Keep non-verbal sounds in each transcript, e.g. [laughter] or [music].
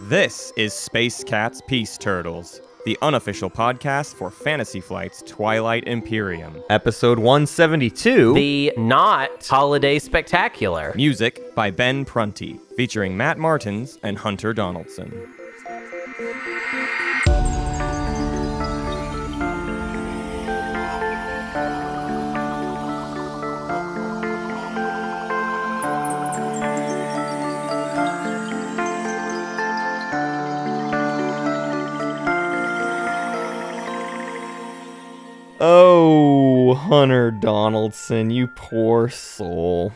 This is Space Cats Peace Turtles, the unofficial podcast for Fantasy Flight's Twilight Imperium. Episode 172 The not holiday spectacular. Music by Ben Prunty, featuring Matt Martins and Hunter Donaldson. Oh, Hunter Donaldson, you poor soul.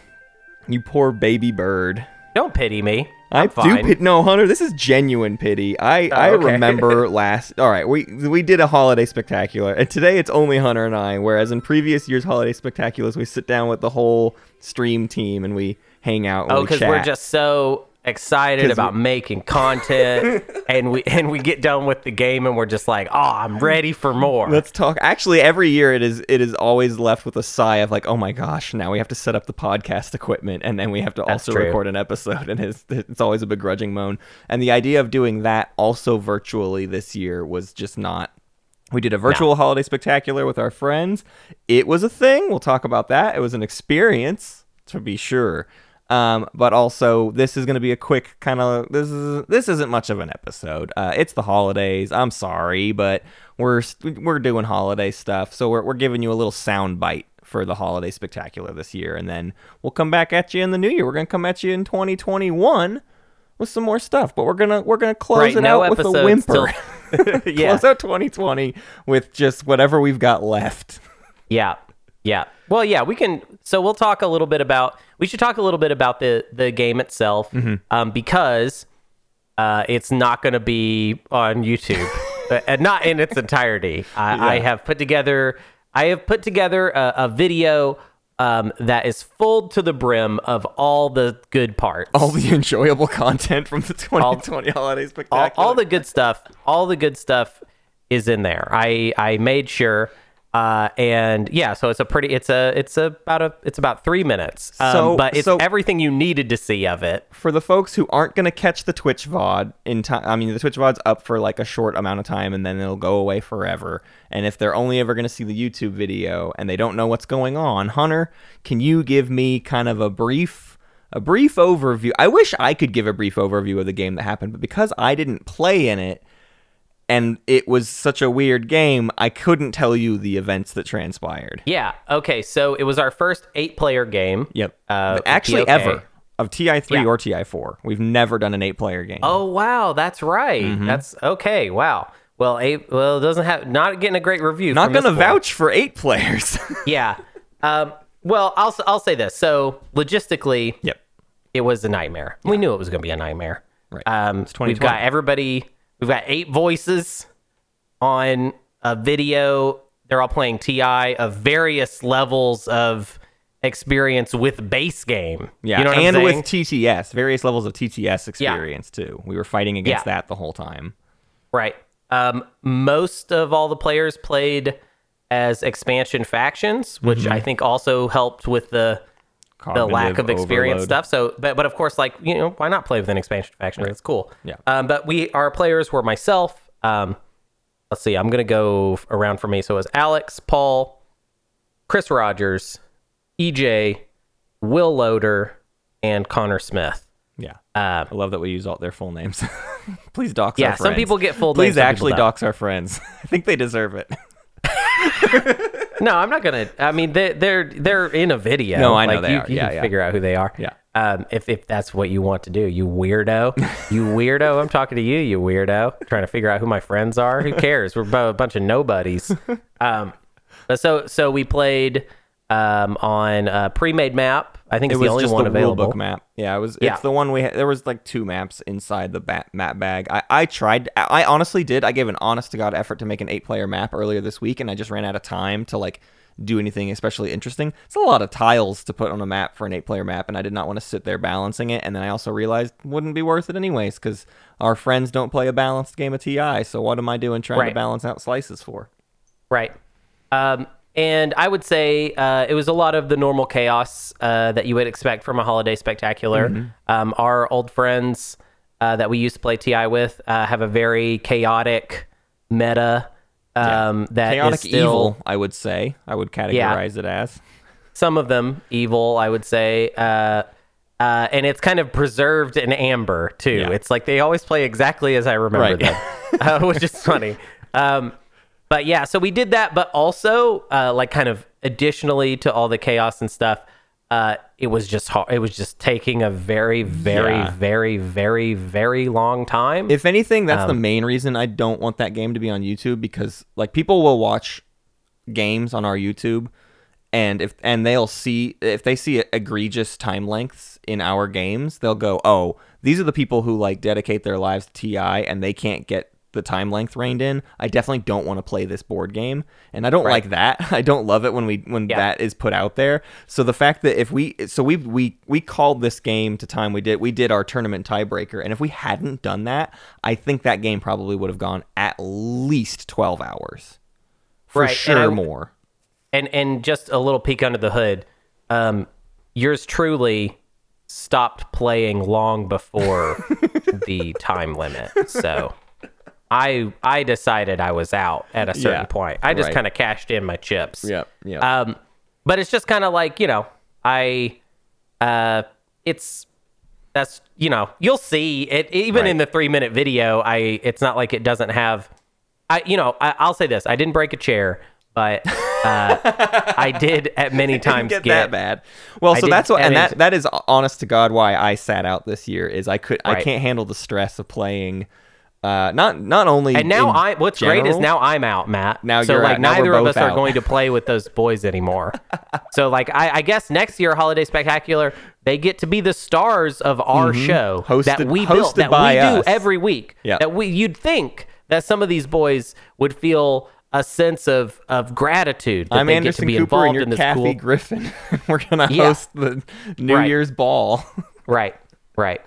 You poor baby bird. Don't pity me. I I'm do fine. pity. No, Hunter, this is genuine pity. I oh, I okay. remember [laughs] last. All right, we we did a holiday spectacular, and today it's only Hunter and I. Whereas in previous years' holiday spectaculars, we sit down with the whole stream team and we hang out. And Oh, because chat. we're just so excited about we- making content, [laughs] and we and we get done with the game, and we're just like, oh, I'm ready for more. Let's talk. Actually, every year it is it is always left with a sigh of like, oh my gosh, now we have to set up the podcast equipment, and then we have to That's also true. record an episode, [laughs] and it's it's always a begrudging moan. And the idea of doing that also virtually this year was just not. We did a virtual holiday spectacular with our friends. It was a thing. We'll talk about that. It was an experience to be sure. Um, but also this is going to be a quick kind of this is this isn't much of an episode. Uh, it's the holidays. I'm sorry, but we're we're doing holiday stuff, so we're we're giving you a little sound bite for the holiday spectacular this year, and then we'll come back at you in the new year. We're gonna come at you in 2021 with some more stuff, but we're gonna we're gonna close Right, it no out with a whimper. till- [laughs] [laughs] yeah, Close out 2020 with just whatever we've got left. yeah, yeah. Well, yeah, we can. So we'll talk a little bit about. We should talk a little bit about the the game itself, Mm-hmm. um, because uh, it's not going to be on YouTube, [laughs] uh, and not in its entirety. I, I have put together. I have put together a, a video um, that is full to the brim of all the good parts. All the enjoyable content from the 2020 holiday all, spectacular. all the good stuff all the good stuff is in there i i made sure uh and yeah so it's a pretty it's a it's a, about a it's about three minutes um, So- but it's so- everything you needed to see of it for the folks who aren't going to catch the Twitch VOD in time, I mean, the Twitch VOD's up for like a short amount of time and then it'll go away forever. And if they're only ever going to see the YouTube video and they don't know what's going on, Hunter, can you give me kind of a brief, a brief overview? I wish I could give a brief overview of the game that happened, but because I didn't play in it and it was such a weird game, I couldn't tell you the events that transpired. yeah okay so it was our first eight player game Yep. uh actually, TOK. ever of TI3 Yeah. or TI4, we've never done an eight player game. oh wow that's right Mm-hmm. that's okay wow well eight well it doesn't have not getting a great review Not going to vouch for eight players. [laughs] yeah um well i'll i'll say this so logistically yep. it was a nightmare. We knew it was going to be a nightmare. Right. Um, It's we've got everybody. We've got eight voices on a video. They're all playing TI of various levels of experience with base game. Yeah, you know and with? TTS, various levels of TTS experience too. We were fighting against Yeah. that the whole time. right. Um, most of all the players played as expansion factions, which Mm-hmm. I think also helped with the the lack of experience overload. stuff. So, but but of course, like you know, why not play with an expansion faction? It's cool. Yeah. Um, but we our players were myself. Um, let's see. I'm gonna go around for me. So it was Alex, Paul, Chris Rogers, EJ, Will Loader, and Connor Smith. Yeah, Uh, I love that we use all their full names. [laughs] Please dox Yeah, some people get full Please names, actually dox our friends. [laughs] I think they deserve it. [laughs] no, I'm not gonna. I mean, they, they're they're in a video. No, I know like, they you, are. You Yeah, can yeah. figure out who they are. Yeah. Um, if if that's what you want to do, you weirdo, you weirdo. I'm talking to you, you weirdo. Trying to figure out who my friends are. Who cares? We're a bunch of nobodies. Um, but so so we played um on a pre-made map. I think It it's was the only just one the available. rulebook map. Yeah, it was. Yeah. It's the one we had. There was like two maps inside the bat, map bag. I, I tried. I honestly did. I gave an honest to god effort to make an eight player map earlier this week, and I just ran out of time to like do anything especially interesting. It's a lot of tiles to put on a map for an eight player map, and I did not want to sit there balancing it. And then I also realized it wouldn't be worth it anyways because our friends don't play a balanced game of TI. So what am I doing trying to balance out slices for? Right. Um, and I would say uh, it was a lot of the normal chaos uh, that you would expect from a holiday spectacular. Mm-hmm. Um, our old friends uh, that we used to play TI with uh, have a very chaotic meta um, that is Chaotic still evil, I would say. I would categorize it as. some of them evil, I would say. Uh, uh, and it's kind of preserved in amber too. Yeah. It's like they always play exactly as I remember Right. them, [laughs] uh, which is funny. [laughs] Um, but yeah, so we did that, but also uh, like kind of additionally to all the chaos and stuff, uh, it was just hard. It was just taking a very, very, Yeah. very, very, very long time. If anything, that's Um, the main reason I don't want that game to be on YouTube because like people will watch games on our YouTube and if and they'll see if they see egregious time lengths in our games, they'll go, "Oh, these are the people who like dedicate their lives to TI and they can't get the time length reined in. I definitely don't want to play this board game." And I don't like that. [laughs] I don't love it when we when Yeah. that is put out there. So the fact that if we so we we we called this game to time we did we did our tournament tiebreaker and if we hadn't done that, I think that game probably would have gone at least 12 hours. For Right, and sure I- more. and and just a little peek under the hood um yours truly stopped playing long before [laughs] the time limit so i i decided i was out at a certain Yeah, point i just right. kind of cashed in my chips Yep, yep. um but it's just kind of like you know i uh it's that's you know you'll see it even in the three minute video i it's not like it doesn't have i you know I, i'll say this i didn't break a chair but uh i did at many [laughs] times get, get, that bad. Well, I so that's what, and that that is honest to God why I sat out this year is I could I can't handle the stress of playing. Uh, not not only and now I what's great is now I'm out, Matt. Now so you're like out. Neither of us are going to play with those boys anymore. [laughs] so like I, I guess next year holiday spectacular they get to be the stars of our show that Mm-hmm. Hosted- we built that we us. do every week. Yeah. That we you'd think that some of these boys would feel a sense of of gratitude that I'm they Anderson get to be Cooper involved and you're in this Kathy cool Griffin. [laughs] We're gonna Yeah. host the New Right. Year's ball. [laughs] Right, right.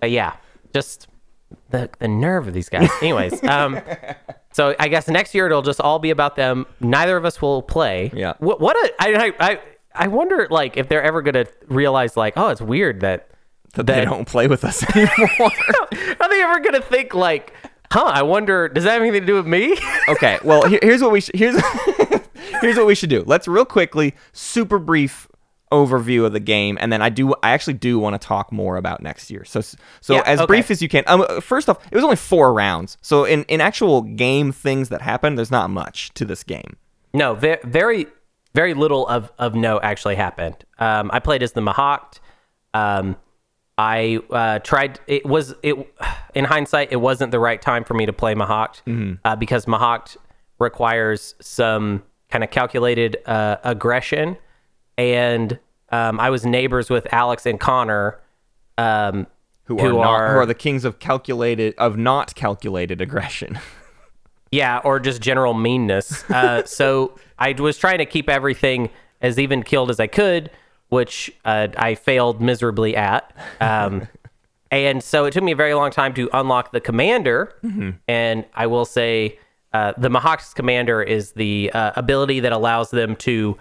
But yeah, just the the nerve of these guys. Anyways, um, [laughs] so I guess next year it'll just all be about them. Neither of us will play. Yeah. What what a I I I, wonder like if they're ever gonna realize like oh it's weird that that they don't play with us [laughs] anymore. [laughs] are they ever gonna think like huh I wonder does that have anything to do with me? okay, well here, here's what we sh- here's here's what we should do. Let's real quickly, super brief overview of the game, and then I do I actually do want to talk more about next year. So so Yeah, as okay. brief as you can. Um, first off, it was only four rounds, so in in actual game things that happen, there's not much to this game. No, very, very, very little of of no actually happened. Um, I played as the Mahact. Um, I uh, tried. It was it. In hindsight, it wasn't the right time for me to play Mahact uh, because Mahact requires some kind of calculated uh, aggression, and um, I was neighbors with Alex and Connor. Um, Who, Who are, not, are- who are the kings of calculated of not calculated aggression? [laughs] Yeah, or just general meanness. Uh, [laughs] so I was trying to keep everything as even killed as I could, which uh, I failed miserably at. Um, [laughs] and so it took me a very long time to unlock the commander. And I will say uh, the Mahact's commander is the uh, ability that allows them to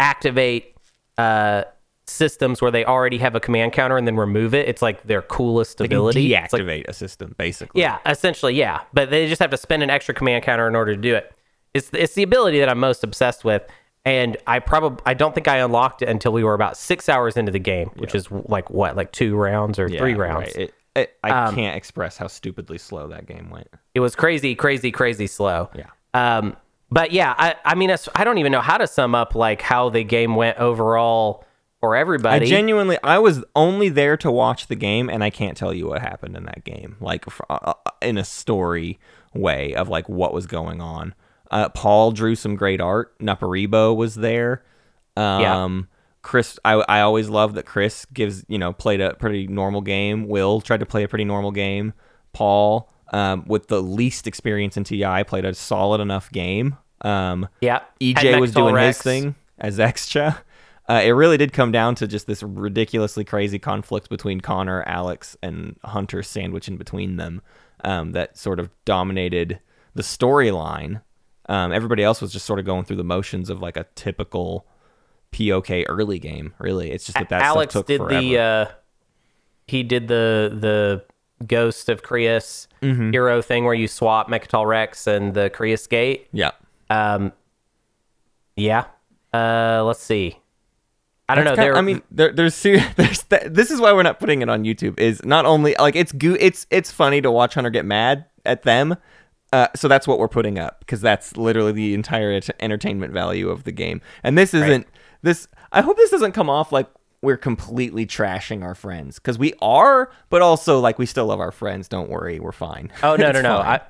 activate uh, systems where they already have a command counter and then remove it. It's like their coolest They can ability. Like deactivate a system, basically. yeah, essentially, yeah. But they just have to spend an extra command counter in order to do it. It's it's the ability that I'm most obsessed with, and I probably I don't think I unlocked it until we were about six hours into the game, which is like what, like two rounds or Yeah, three rounds. right. It, it, I Um, can't express how stupidly slow that game went. It was crazy, crazy, crazy slow. Yeah. Um, but yeah, I I mean, I don't even know how to sum up like how the game went overall for everybody. I genuinely, I was only there to watch the game, and I can't tell you what happened in that game, like uh, uh, in a story way of like what was going on. Uh, Paul drew some great art. Naparibo was there. Um, Chris, I, I always love that Chris gives you know played a pretty normal game. Will tried to play a pretty normal game. Paul, um, with the least experience in TI, played a solid enough game. Um, yeah, EJ was doing Rex. his thing as extra. Uh, it really did come down to just this ridiculously crazy conflict between Connor, Alex, and Hunter sandwich in between them um, that sort of dominated the storyline. Um, everybody else was just sort of going through the motions of like a typical POK early game. Really, it's just that that Alex did forever. the uh he did the the Ghost of Creuss Mm-hmm. hero thing where you swap Mecatol Rex and the Creuss Gate. yeah. Um yeah. Uh let's see. I don't know. Kinda- There I mean, there, there's [laughs] there's th- this is why we're not putting it on YouTube. Is not only like it's goo, it's it's funny to watch Hunter get mad at them. Uh, so that's what we're putting up because that's literally the entire ent- entertainment value of the game. And this isn't this. I hope this doesn't come off like we're completely trashing our friends because we are, but also like we still love our friends. Don't worry, we're fine. Oh no, [laughs] no, no. I,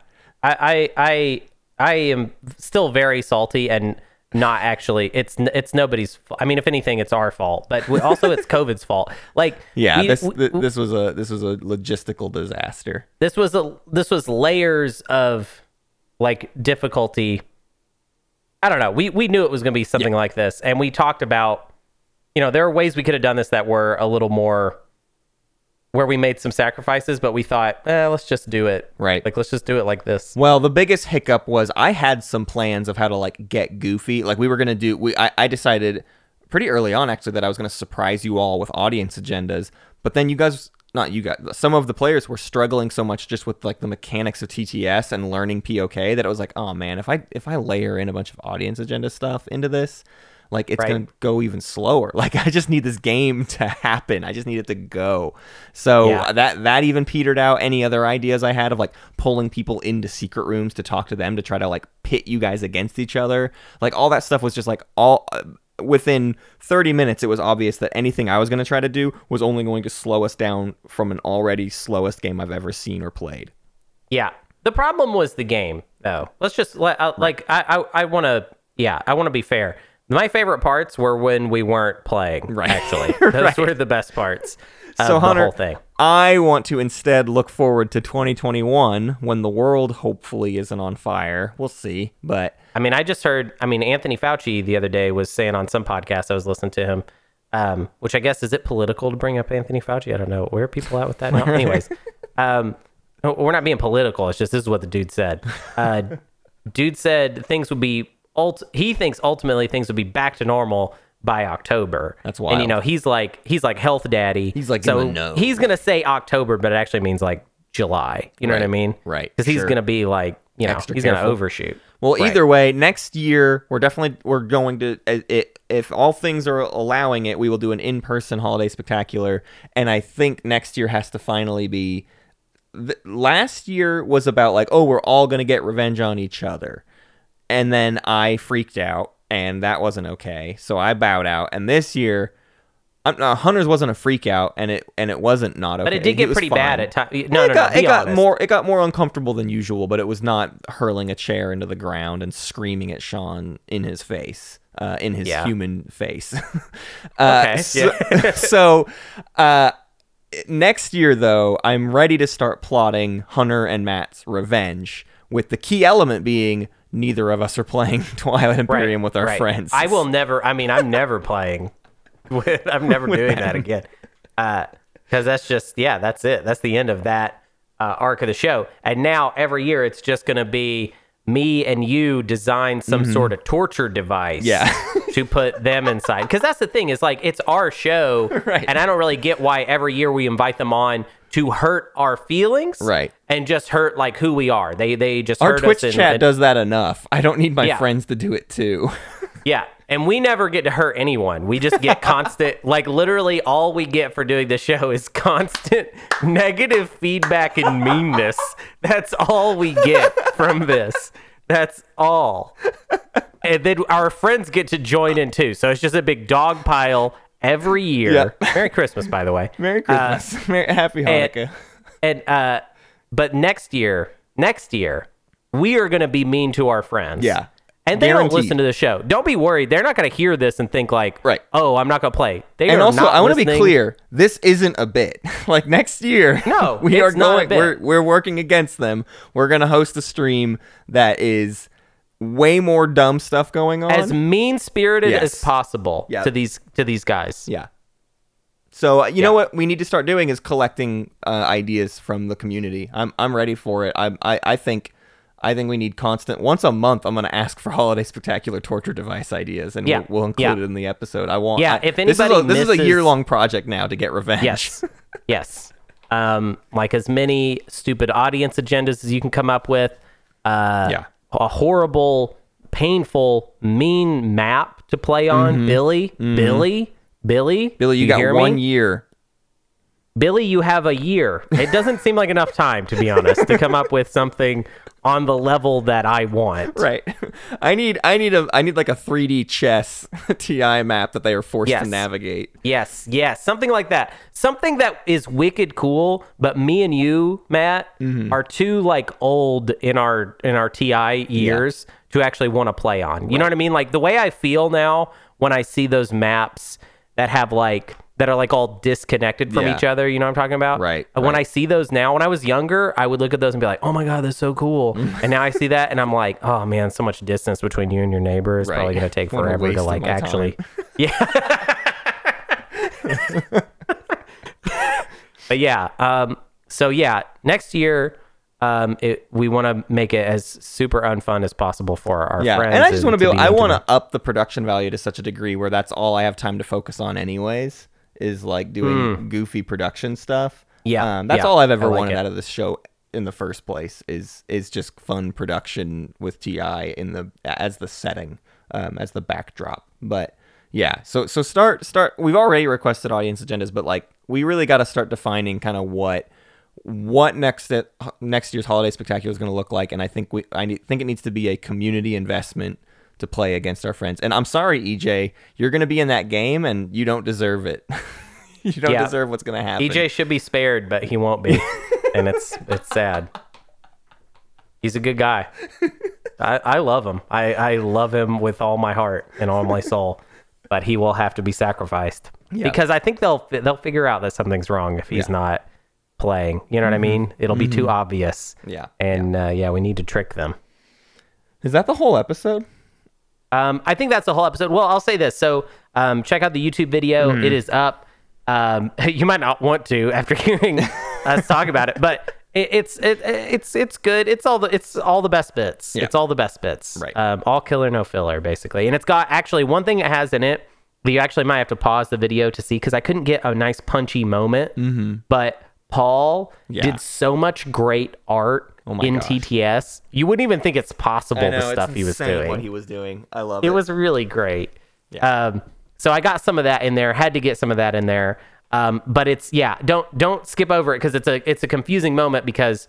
I, I, I, am still very salty and not actually. It's it's nobody's. I mean, if anything, it's our fault. But we, also, it's COVID's fault. Like, yeah, we- this we- this was a this was a logistical disaster. this was a this was layers of like difficulty. I don't know. We we knew it was going to be something like this, and we talked about. You know, there are ways we could have done this that were a little more. Where we made some sacrifices, but we thought, eh, let's just do it. Right. Like, let's just do it like this. Well, the biggest hiccup was I had some plans of how to like get goofy. Like we were gonna do. We I, I decided pretty early on actually that I was gonna surprise you all with audience agendas. But then you guys, not you guys, some of the players were struggling so much just with like the mechanics of TTS and learning POK that it was like, oh man, if I if I layer in a bunch of audience agenda stuff into this. Like it's Right. gonna go even slower. [laughs] Like I just need this game [laughs] to happen. I just need it to go. So Yeah. that that even petered out any other ideas I had of like pulling people into secret rooms to talk to them to try to like pit you guys against each other. Like all that stuff was just like all uh, within 30 minutes it was obvious that anything I was going to try to do was only going to slow us down from an already slowest game I've ever seen or played. Yeah. The problem was the game, though. Let's just let uh, like I I, I want to yeah I want to be fair. My favorite parts were when we weren't playing. Right. Actually, [laughs] those Right. were the best parts. Of so the Hunter, whole thing. I want to instead look forward to 2021 when the world hopefully isn't on fire. We'll see, but I mean, I just heard. I mean, Anthony Fauci the other day was saying on some podcast I was listening to him, um, which I guess is it political to bring up Anthony Fauci? I don't know. Where are people at with that now? [laughs] Anyways, um, we're not being political. It's just this is what the dude said. Uh, dude said things would be. Ult- he thinks ultimately things will be back to normal by October. That's why. And you know he's like he's like health daddy. He's like so know. he's gonna say October, but it actually means like July. You know what I mean? Right. Because he's Sure. gonna be like you know Extra he's gonna overshoot. Well, Right. either way, next year we're definitely we're going to it, if all things are allowing it, we will do an in-person holiday spectacular, and I think next year has to finally be. th- last year was about like, oh, we're all gonna get revenge on each other, and then I freaked out, and that wasn't okay, so I bowed out. And this year, I'm, uh, Hunters wasn't a freak out, and it and it wasn't not okay. But it did get pretty fine. bad at times. No, it no, got, no. It got more it got more uncomfortable than usual, but it was not hurling a chair into the ground and screaming at Sean in his face, uh, in his Yeah. human face. [laughs] uh, Okay, So, [laughs] so, uh, next year, though, I'm ready to start plotting Hunter and Matt's revenge, with the key element being neither of us are playing [laughs] Twilight Imperium with our right. friends. I will never. I mean, I'm never playing [laughs] with. I'm never doing that again. Because that's just yeah, that's it. That's the end of that uh, arc of the show. And now every year it's just going to be me and you design some sort of torture device. Mm-hmm. Yeah. to put them inside. Because that's the thing is like it's our show, [laughs] Right. and I don't really get why every year we invite them on to hurt our feelings, Right. And just hurt like who we are. They they just Our hurt Twitch us and- chat and- does that enough. I don't need my Yeah. friends to do it too. [laughs] Yeah. And we never get to hurt anyone. We just get constant, [laughs] like literally all we get for doing the show is constant [laughs] negative feedback and meanness. That's all we get from this. That's all. And then our friends get to join in too. So it's just a big dog pile every [laughs] year. Yeah. Merry Christmas, by the way. [laughs] Merry Christmas. [laughs] Merry, happy and- Hanukkah. And uh but next year, next year, we are gonna be mean to our friends. Yeah. And they don't listen to the show. Don't be worried. They're not going to hear this and think like, Right. oh, I'm not going to play. They and are also, not I want to be clear: this isn't a bit. like next year, No, we are not a going. bit. We're we're working against them. We're gonna host a stream that is way more dumb stuff going on. as mean spirited Yes. as possible Yeah. to these to these guys. yeah. So uh, you know what we need to start doing is collecting uh, ideas from the community. I'm I'm ready for it. I I, I think I think we need constant. Once a month, I'm going to ask for holiday spectacular torture device ideas, and Yeah. we'll, we'll include Yeah. it in the episode. I want. Yeah, I- if this is a, anybody this is a misses- year long project now to get revenge. Yes. [laughs] yes. Um, like as many stupid audience agendas as you can come up with. Uh, Yeah. A horrible, painful, mean map to play on. Billy, Billy, Billy. Mm-hmm. Billy, you, got one me? year. Billy, you have a year. It doesn't seem like enough time, to be honest, to come up with something on the level that I want. Right. [laughs] I need. I need a. I need like a 3D chess [laughs] TI map that they are forced Yes. to navigate. Yes, yes, something like that. Something that is wicked cool, but me and you, Matt, Mm-hmm. are too like old in our in our TI years to actually want to play on. You know what I mean? Like the way I feel now when I see those maps that have like that are like all disconnected from Yeah. each other, you know what I'm talking about? Right, When right. I see those now, when I was younger, I would look at those and be like, "Oh my god, that's so cool." [laughs] and now I see that and I'm like, "Oh man, so much distance between you and your neighbor is Right. probably going to take [laughs] forever to like actually." [laughs] Yeah. but yeah, um, so yeah, next year, um, it, we want to make it as super unfun as possible for our Yeah, friends. and I just want to be. Able, I want to up the production value to such a degree where that's all I have time to focus on, anyways. Is like doing goofy production stuff. Yeah, um, that's yeah, all I've ever like wanted it. out of this show in the first place. Is is just fun production with Ti in the as the setting, um, as the backdrop. But yeah, so so start start. We've already requested audience agendas, but like we really got to start defining kind of what what next next year's holiday spectacular is going to look like, and I think we I need, think it needs to be a community investment to play against our friends. And I'm sorry, EJ, you're going to be in that game, and you don't deserve it. [laughs] you don't Yeah. deserve what's going to happen. EJ should be spared, but he won't be, [laughs] and it's it's sad. He's a good guy. I, I love him. I, I love him with all my heart and all my soul, but he will have to be sacrificed Yeah. because I think they'll they'll figure out that something's wrong if he's Yeah. Mm-hmm. not playing. You know what I mean? It'll be too obvious. Yeah. and Uh, yeah, we need to trick them. Is that the whole episode? Um, I think that's the whole episode. Well, I'll say this. So um, check out the YouTube video. Hmm. It is up. Um, [laughs] you might not want to after [laughs] hearing us [laughs] talk about it, but it, it's it, it's it's good. It's all the it's all the best bits. Yeah. It's all the best bits. Right. Um, all killer, no filler, basically. And it's got actually one thing it has in it that you actually might have to pause the video to see because I couldn't get a nice punchy moment. Mm-hmm. But Paul Yeah. did so much great art Oh my in gosh. TTS. You wouldn't even think it's possible the stuff he was doing What he was doing, I love it it. was really great. Yeah. Um, so I got some of that in there. Had to get some of that in there. Um, but it's yeah. Don't don't skip over it because it's a it's a confusing moment because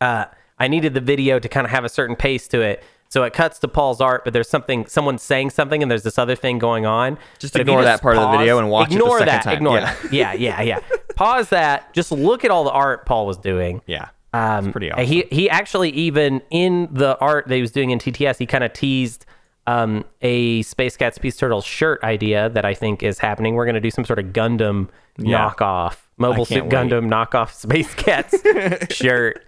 uh, I needed the video to kind of have a certain pace to it. So it cuts to Paul's art, but there's something someone saying something, and there's this other thing going on. Just But if you ignore that part of the video and watch it the ignore second that, time. Ignore Yeah. that. Yeah, yeah, yeah. [laughs] Pause that. Just look at all the art Paul was doing. yeah, Um, pretty awesome. He he actually even in the art that he was doing in TTS, he kind of teased um, a Space Cats Peace Turtle shirt idea that I think is happening. We're gonna do some sort of Gundam Yeah. knockoff, Mobile Suit wait. Gundam knockoff Space Cats [laughs] shirt.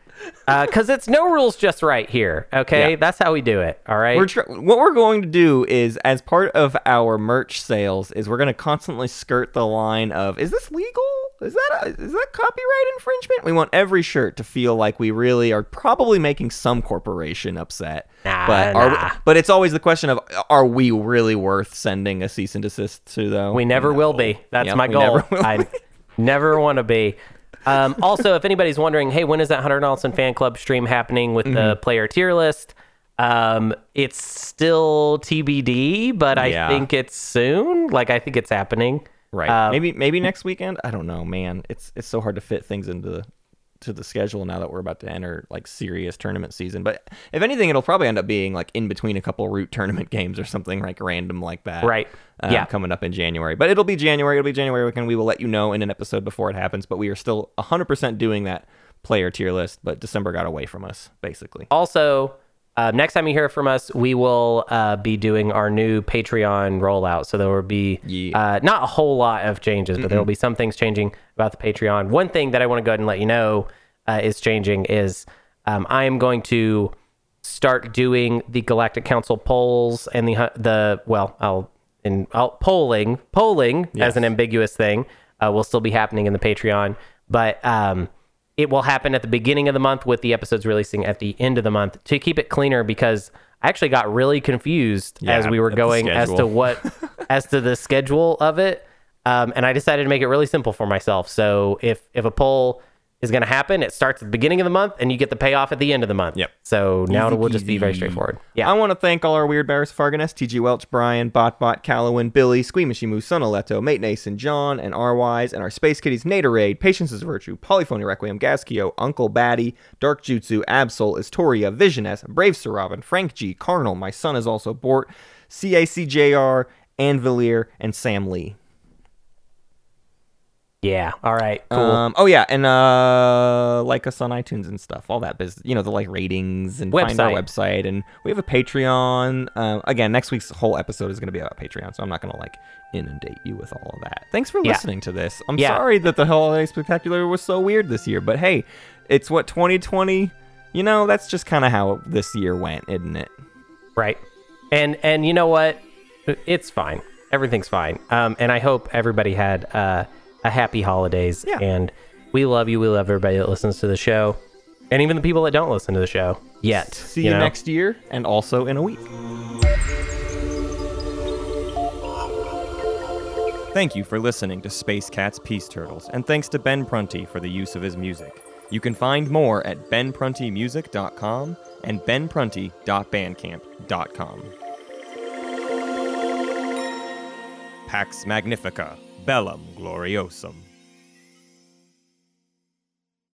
Uh, because it's no rules, just right here. Okay, Yeah. that's how we do it. All right. We're tr- what we're going to do is, as part of our merch sales, is we're going to constantly skirt the line of, is this legal? Is that a, is that copyright infringement? We want every shirt to feel like we really are probably making some corporation upset. Nah, but are nah. we, but it's always the question of, are we really worth sending a cease and desist to? Though We never No. will be. That's Yep, my goal. [laughs] I never want to be. Um, also, if anybody's wondering, hey, when is that Hunter Nelson fan club stream happening with Mm-hmm. the player tier list? Um, it's still TBD, but I Yeah. think it's soon. Like I think it's happening. Right. Uh, maybe maybe next weekend. I don't know, man. It's it's so hard to fit things into the to the schedule now that we're about to enter like serious tournament season. But if anything, it'll probably end up being like in between a couple root tournament [laughs] games or something like random like that. Right. um, Yeah. Coming up in January, but it'll be January. It'll be January weekend. We will let you know in an episode before it happens. But we are still 100% doing that player tier list. But December got away from us, basically. Also, uh, next time you hear from us, we will uh, be doing our new Patreon rollout. So there will be Yeah. uh, not a whole lot of changes, but there will be some things changing about the Patreon. One thing that I want to go ahead and let you know uh, is changing is um, I am going to start doing the Galactic Council polls and the the well, I'll in I'll, polling polling Yes. as an ambiguous thing uh, will still be happening in the Patreon, but um, it will happen at the beginning of the month with the episodes releasing at the end of the month to keep it cleaner because I actually got really confused Yeah, as we were going as to what [laughs] as to the schedule of it. Um, and I decided to make it really simple for myself. So if if a poll is going to happen, it starts at the beginning of the month and you get the payoff at the end of the month. Yep. So now Easy it will just be very straightforward. Yeah. I want to thank all our Weird Bears Farganus, TG Welch, Brian, Botbot, Callowin, Billy, Squeamishimu, Sonoletto, Mate Nason, John, and R-Wise, and our Space Kitties, Naderade, Patience is Virtue, Polyphony Requiem, Gaskio, Uncle Batty, Dark Jutsu, Absol, Istoria, Visioness, Brave Sir Robin, Frank G, Carnal, My Son is also Bort, CACJR, Anvilier, and Sam Lee. Yeah. All right. Cool. Um, oh yeah, and uh, like us on iTunes and stuff, all that business. You know, the like ratings and find our Website. website, and we have a Patreon. Um, again, next week's whole episode is going to be about Patreon, so I'm not going to like inundate you with all of that. Thanks for Yeah. listening to this. I'm Yeah. sorry that the holiday spectacular was so weird this year, but hey, it's what 2020. You know, that's just kind of how this year went, isn't it? Right. And and you know what? It's fine. Everything's fine. Um, and I hope everybody had uh, a happy holidays. Yeah. And we love you. We love everybody that listens to the show, and even the people that don't listen to the show yet. See you, know? next year, and also in a week. Thank you for listening to Space Cat's Peace Turtles, and thanks to Ben Prunty for the use of his music. You can find more at benpruntymusic.com and benprunty.bandcamp.com. Pax Magnifica, Bellum Gloriosum.